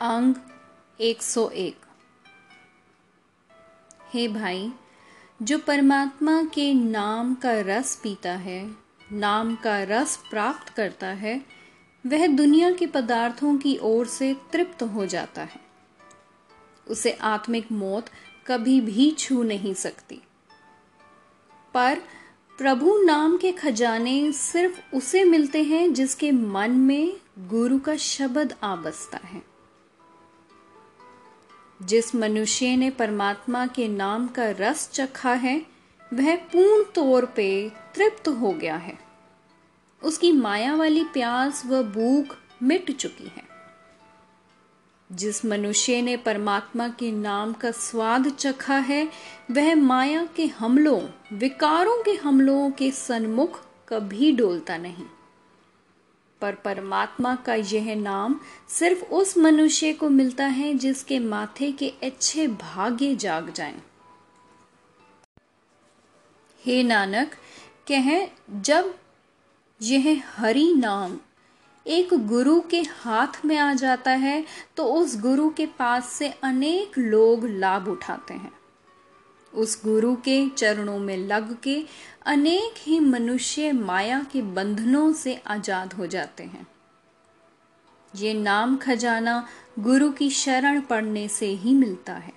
अंग 101 हे भाई, जो परमात्मा के नाम का रस पीता है, नाम का रस प्राप्त करता है, वह दुनिया के पदार्थों की ओर से तृप्त हो जाता है। उसे आत्मिक मौत कभी भी छू नहीं सकती। पर प्रभु नाम के खजाने सिर्फ़ उसे मिलते हैं जिसके मन में गुरु का शब्द आ बसता है। जिस मनुष्य ने परमात्मा के नाम का रस चखा है, वह पूर्ण तौर पे तृप्त हो गया है। उसकी माया वाली प्यास व भूख मिट चुकी है। जिस मनुष्य ने परमात्मा के नाम का स्वाद चखा है, वह माया के हमलों, विकारों के हमलों के सन्मुख कभी डोलता नहीं। पर परमात्मा का यह नाम सिर्फ़ उस मनुष्य को मिलता है जिसके माथे के अच्छे भाग्य जाग जाएँ। हे नानक, कह, जब यह हरि नाम एक गुरु के हाथ में आ जाता है तो उस गुरु के पास से अनेक लोग लाभ उठाते हैं उस गुरु के चरणों में लग के अनेक ही मनुष्य माया के बंधनों से आज़ाद हो जाते हैं। ये नाम खजाना गुरु की शरण पड़ने से ही मिलता है।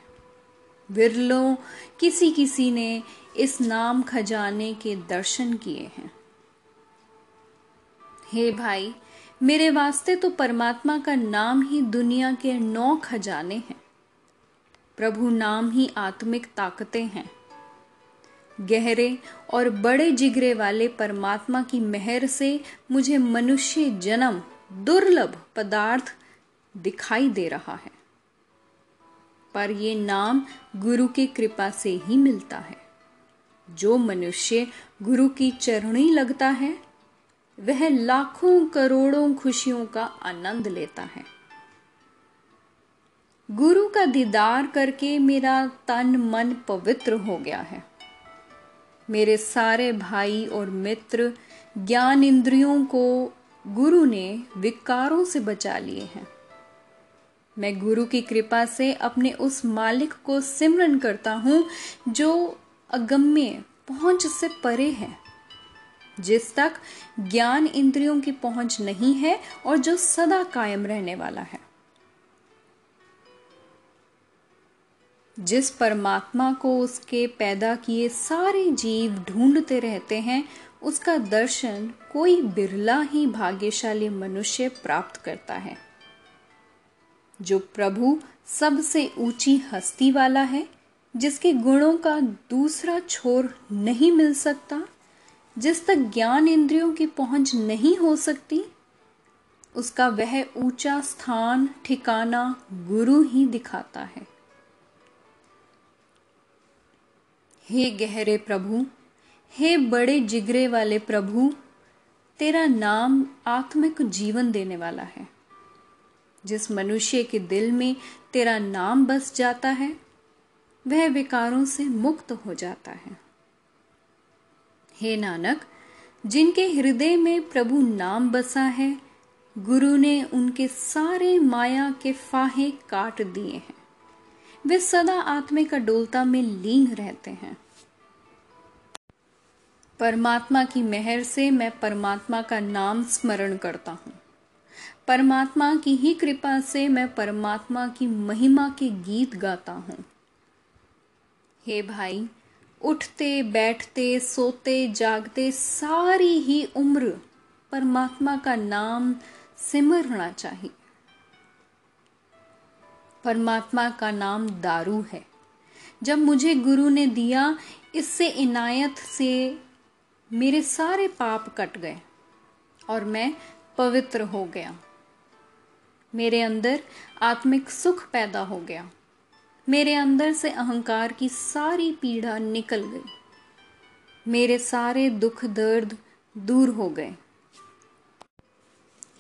विरलों, किसी किसी ने इस नाम खजाने के दर्शन किए हैं। हे भाई, मेरे वास्ते तो परमात्मा का नाम ही दुनिया के नौ खजाने हैं। प्रभु नाम ही आत्मिक ताकतें हैं। गहरे और बड़े जिगरे वाले परमात्मा की मेहर से मुझे मनुष्य जन्म, दुर्लभ पदार्थ दिखाई दे रहा है। पर ये नाम गुरु की कृपा से ही मिलता है। जो मनुष्य गुरु की चरणी लगता है, वह लाखों करोड़ों खुशियों का आनंद लेता है। गुरु का दीदार करके मेरा तन मन पवित्र हो गया है। मेरे सारे भाई और मित्र, ज्ञान इंद्रियों को गुरु ने विकारों से बचा लिए हैं। मैं गुरु की कृपा से अपने उस मालिक को सिमरन करता हूँ, जो अगम्य पहुँच से परे है, जिस तक ज्ञान इंद्रियों की पहुँच नहीं है और जो सदा कायम रहने वाला है। जिस परमात्मा को उसके पैदा किए सारे जीव ढूंढते रहते हैं, उसका दर्शन कोई बिरला ही भाग्यशाली मनुष्य प्राप्त करता है। जो प्रभु सबसे ऊँची हस्ती वाला है, जिसके गुणों का दूसरा छोर नहीं मिल सकता, जिस तक ज्ञान इंद्रियों की पहुँच नहीं हो सकती, उसका वह ऊँचा स्थान, ठिकाना गुरु ही दिखाता है। हे गहरे प्रभु, हे बड़े जिगरे वाले प्रभु, तेरा नाम आत्मिक जीवन देने वाला है। जिस मनुष्य के दिल में तेरा नाम बस जाता है, वह विकारों से मुक्त हो जाता है। हे नानक, जिनके हृदय में प्रभु नाम बसा है, गुरु ने उनके सारे माया के फाहे काट दिए हैं। वे सदा आत्मे का डोलता में लीन रहते हैं। परमात्मा की मेहर से मैं परमात्मा का नाम स्मरण करता हूँ। परमात्मा की ही कृपा से मैं परमात्मा की महिमा के गीत गाता हूँ। हे भाई, उठते, बैठते, सोते, जागते सारी ही उम्र परमात्मा का नाम सिमरना चाहिए। परमात्मा का नाम दारू है। जब मुझे गुरु ने दिया, इससे इनायत से मेरे सारे पाप कट गए और मैं पवित्र हो गया। मेरे अंदर आत्मिक सुख पैदा हो गया। मेरे अंदर से अहंकार की सारी पीड़ा निकल गई। मेरे सारे दुख दर्द दूर हो गए।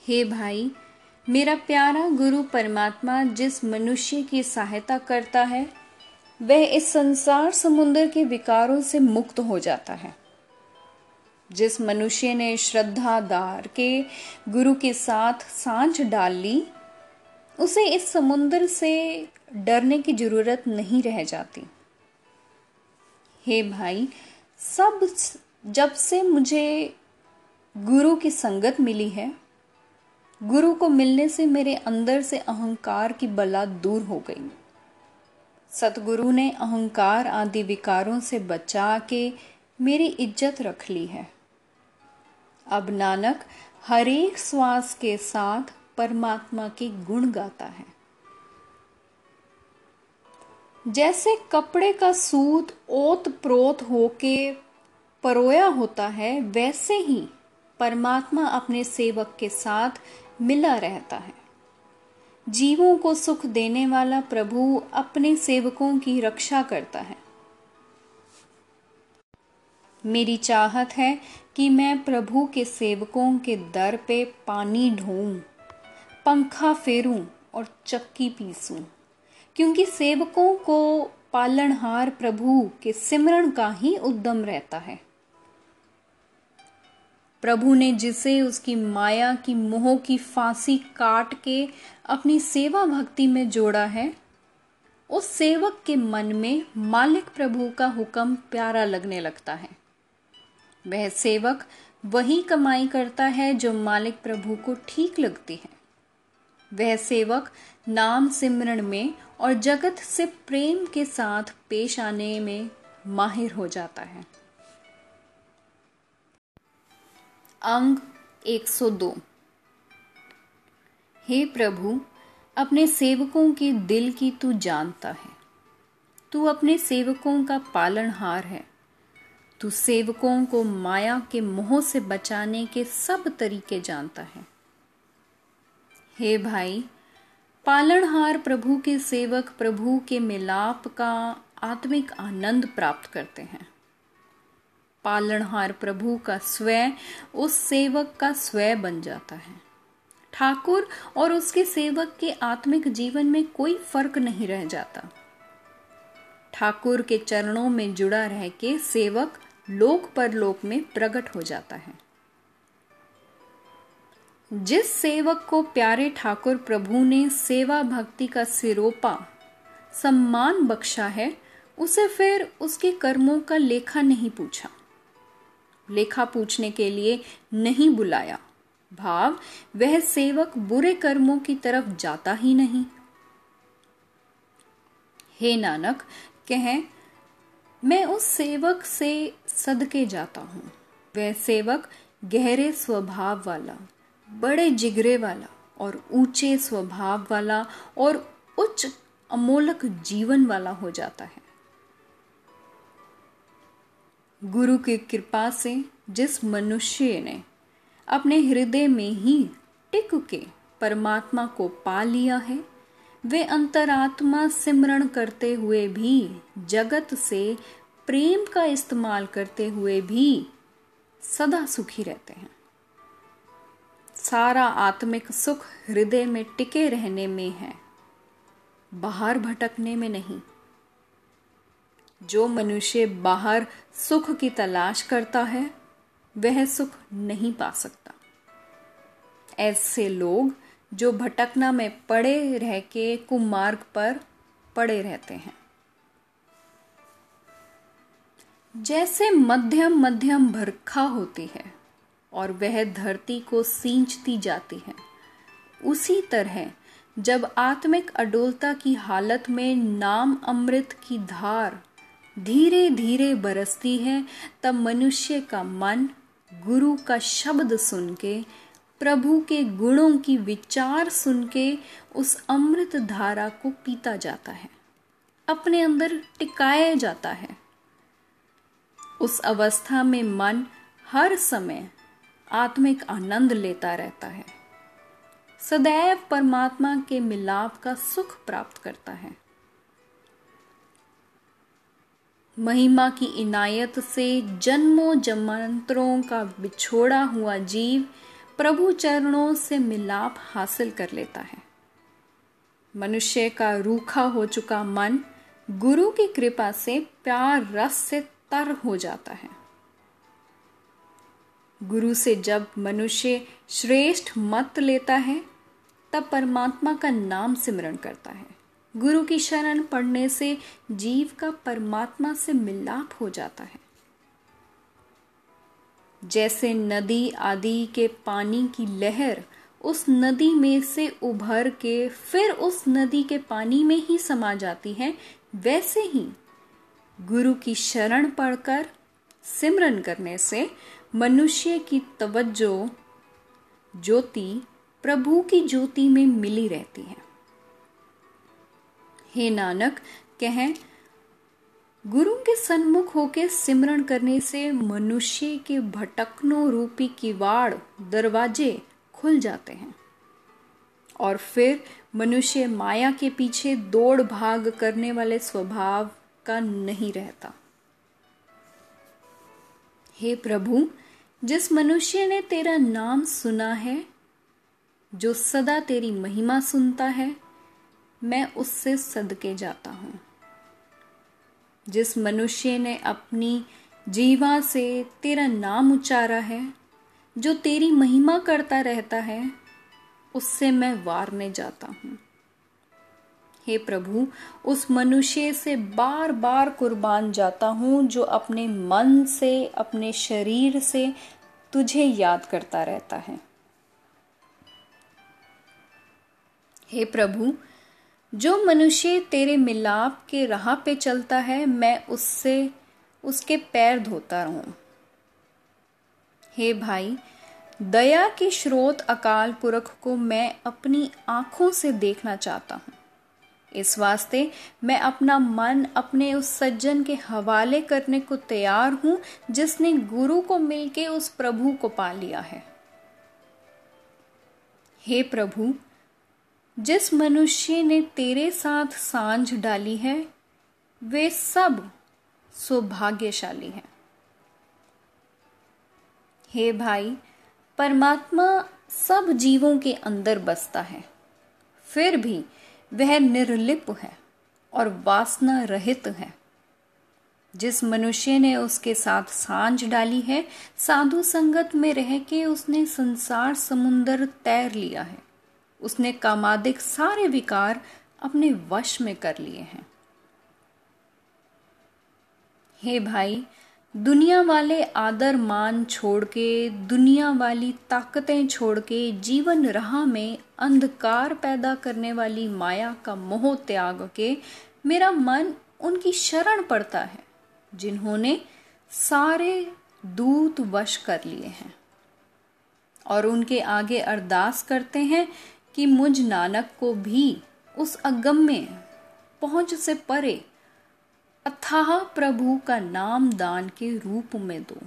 हे भाई मेरा प्यारा गुरु परमात्मा जिस मनुष्य की सहायता करता है, वह इस संसार समुद्र के विकारों से मुक्त हो जाता है। जिस मनुष्य ने श्रद्धा दार के गुरु के साथ साँझ डाल ली, उसे इस समुद्र से डरने की ज़रूरत नहीं रह जाती। हे भाई, सब जब से मुझे गुरु की संगत मिली है गुरु को मिलने से मेरे अंदर से अहंकार की बला दूर हो गई। सतगुरु ने अहंकार आदि विकारों से बचा के मेरी इज़्ज़त रख ली है। अब नानक हरेक श्वास के साथ परमात्मा के गुण गाता है। जैसे कपड़े का सूत ओत प्रोत होके परोया होता है, वैसे ही परमात्मा अपने सेवक के साथ मिला रहता है। जीवों को सुख देने वाला प्रभु अपने सेवकों की रक्षा करता है। मेरी चाहत है कि मैं प्रभु के सेवकों के दर पे पानी ढोऊं पंखा फेरूं और चक्की पीसूं, क्योंकि सेवकों को पालनहार प्रभु के सिमरण का ही उद्यम रहता है। प्रभु ने जिसे उसकी माया की मोह की फांसी काट के अपनी सेवा भक्ति में जोड़ा है, उस सेवक के मन में मालिक प्रभु का हुक्म प्यारा लगने लगता है। वह सेवक वही कमाई करता है जो मालिक प्रभु को ठीक लगती है। वह सेवक नाम सिमरण में और जगत से प्रेम के साथ पेश आने में माहिर हो जाता है। अंग 102 हे प्रभु, अपने सेवकों के दिल की तू जानता है। तू अपने सेवकों का पालनहार है। तू सेवकों को माया के मोह से बचाने के सब तरीके जानता है। हे भाई, पालनहार प्रभु के सेवक प्रभु के मिलाप का आत्मिक आनंद प्राप्त करते हैं। पालनहार प्रभु का स्वयं, उस सेवक का स्वयं बन जाता है। ठाकुर और उसके सेवक के आत्मिक जीवन में कोई फ़र्क नहीं रह जाता। ठाकुर के चरणों में जुड़ा रह के सेवक लोक परलोक में प्रकट हो जाता है। जिस सेवक को प्यारे ठाकुर प्रभु ने सेवा भक्ति का सिरोपा, सम्मान बख्शा है, उसे फिर उसके कर्मों का लेखा नहीं पूछा। लेखा पूछने के लिए नहीं बुलाया। भाव, वह सेवक बुरे कर्मों की तरफ़ जाता ही नहीं। हे नानक, कह, मैं उस सेवक से सदके जाता हूँ। वह सेवक गहरे स्वभाव वाला, बड़े जिगरे वाला और ऊँचे स्वभाव वाला और उच्च अमोलक जीवन वाला हो जाता है। गुरु की कृपा से जिस मनुष्य ने अपने हृदय में ही टिक के परमात्मा को पा लिया है, वे अंतरात्मा सिमरण करते हुए भी, जगत से प्रेम का इस्तेमाल करते हुए भी सदा सुखी रहते हैं। सारा आत्मिक सुख हृदय में टिके रहने में है, बाहर भटकने में नहीं। जो मनुष्य बाहर सुख की तलाश करता है, वह सुख नहीं पा सकता। ऐसे लोग जो भटकना में पड़े रह के कुमार्ग पर पड़े रहते हैं। जैसे मध्यम मध्यम भरखा होती है और वह धरती को सींचती जाती है, उसी तरह जब आत्मिक अडोलता की हालत में नाम अमृत की धार धीरे धीरे बरसती है, तब मनुष्य का मन गुरु का शब्द सुन के प्रभु के गुणों की विचार सुन के उस अमृत धारा को पीता जाता है। अपने अंदर टिकाया जाता है। उस अवस्था में मन हर समय आत्मिक आनंद लेता रहता है। सदैव परमात्मा के मिलाप का सुख प्राप्त करता है। महिमा की इनायत से जन्मों जमांतरों का बिछोड़ा हुआ जीव प्रभु चरणों से मिलाप हासिल कर लेता है। मनुष्य का रूखा हो चुका मन गुरु की कृपा से प्यार रस से तर हो जाता है। गुरु से जब मनुष्य श्रेष्ठ मत लेता है, तब परमात्मा का नाम सिमरण करता है। गुरु की शरण पढ़ने से जीव का परमात्मा से मिलाप हो जाता है। जैसे नदी आदि के पानी की लहर उस नदी में से उभर के फिर उस नदी के पानी में ही समा जाती है, वैसे ही गुरु की शरण पढ़कर सिमरन करने से मनुष्य की तवज्जो ज्योति प्रभु की ज्योति में मिली रहती है। हे नानक, कहें, गुरु के सन्मुख होकर सिमरण करने से मनुष्य के भटकनों रूपी किवाड़ दरवाजे खुल जाते हैं। और फिर मनुष्य माया के पीछे दौड़ भाग करने वाले स्वभाव का नहीं रहता। हे प्रभु, जिस मनुष्य ने तेरा नाम सुना है, जो सदा तेरी महिमा सुनता है मैं उससे सदके जाता हूँ। जिस मनुष्य ने अपनी जीवा से तेरा नाम उच्चारा है, जो तेरी महिमा करता रहता है, उससे मैं वारने जाता हूँ। हे प्रभु, उस मनुष्य से बार बार कुर्बान जाता हूँ, जो अपने मन से, अपने शरीर से तुझे याद करता रहता है। हे प्रभु जो मनुष्य तेरे मिलाप के राह पे चलता है, मैं उससे, उसके पैर धोता रहूँ। हे भाई, दया के स्रोत अकाल पुरख को मैं अपनी आँखों से देखना चाहता हूँ। इस वास्ते मैं अपना मन अपने उस सज्जन के हवाले करने को तैयार हूँ, जिसने गुरु को मिलके उस प्रभु को पा लिया है। हे प्रभु जिस मनुष्य ने तेरे साथ साँझ डाली है, वे सब सौभाग्यशाली हैं। हे भाई, परमात्मा सब जीवों के अंदर बसता है। फिर भी वह निर्लिप है और वासना रहित है। जिस मनुष्य ने उसके साथ साँझ डाली है, साधु संगत में रह के उसने संसार समुन्दर तैर लिया है। उसने कामादिक सारे विकार अपने वश में कर लिए हैं। हे भाई, दुनिया वाले आदर मान छोड़ के, दुनिया वाली ताकतें छोड़ के, जीवन राह में अंधकार पैदा करने वाली माया का मोह त्याग के, मेरा मन उनकी शरण पड़ता है, जिन्होंने सारे दूत वश कर लिए हैं। और उनके आगे अरदास करते हैं कि मुझ नानक को भी उस अगम में पहुँच से परे अथाह प्रभु का नाम दान के रूप में दो।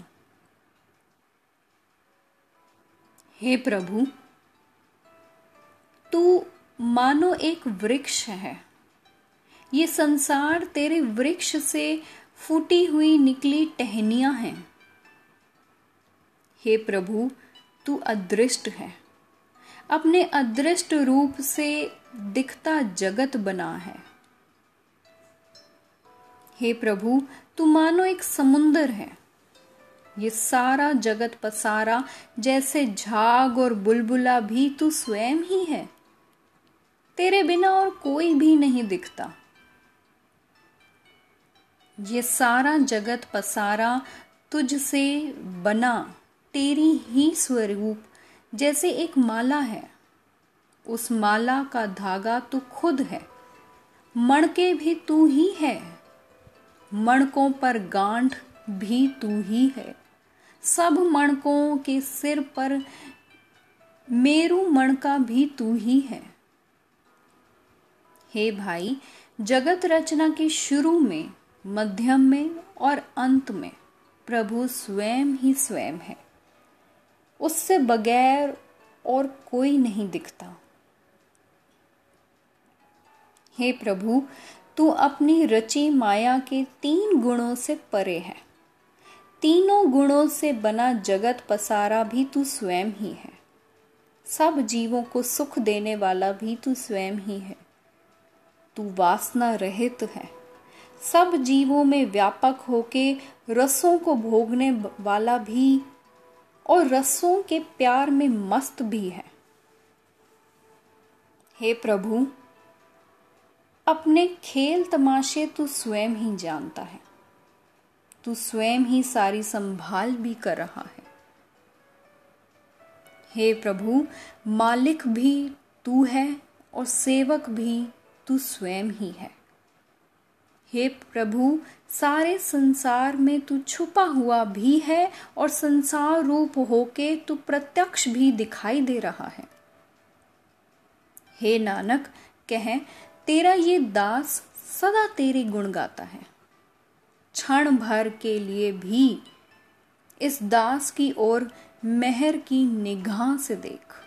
हे प्रभु, तू मानो एक वृक्ष है। ये संसार तेरे वृक्ष से फूटी हुई निकली टहनियाँ हैं। हे प्रभु, तू अदृष्ट है। अपने अदृष्ट रूप से दिखता जगत बना है। हे प्रभु, तू मानो एक समुंदर है। ये सारा जगत पसारा, जैसे झाग और बुलबुला भी तू स्वयं ही है। तेरे बिना और कोई भी नहीं दिखता। ये सारा जगत पसारा, तुझसे बना, तेरी ही स्वरूप जैसे एक माला है, उस माला का धागा तू खुद है। मणके भी तू ही है, मणकों पर गांठ भी तू ही है। सब मणकों के सिर पर मेरू मणका भी तू ही है। हे भाई, जगत रचना के शुरू में, मध्यम में और अंत में, प्रभु स्वयं ही स्वयं है। उससे बगैर और कोई नहीं दिखता। हे प्रभु, तू अपनी रची माया के तीन गुणों से परे है। तीनों गुणों से बना जगत पसारा भी तू स्वयं ही है। सब जीवों को सुख देने वाला भी तू स्वयं ही है। तू वासना रहित है। सब जीवों में व्यापक होके रसों को भोगने वाला भी और रसों के प्यार में मस्त भी है। हे प्रभु, अपने खेल तमाशे तू स्वयं ही जानता है। तू स्वयं ही सारी संभाल भी कर रहा है। हे प्रभु, मालिक भी तू है और सेवक भी तू स्वयं ही है। हे प्रभु, सारे संसार में तू छुपा हुआ भी है और संसार रूप होके तू प्रत्यक्ष भी दिखाई दे रहा है। हे नानक, कह, तेरा ये दास सदा तेरे गुण गाता है। क्षण भर के लिए भी इस दास की ओर मेहर की निगाह से देख।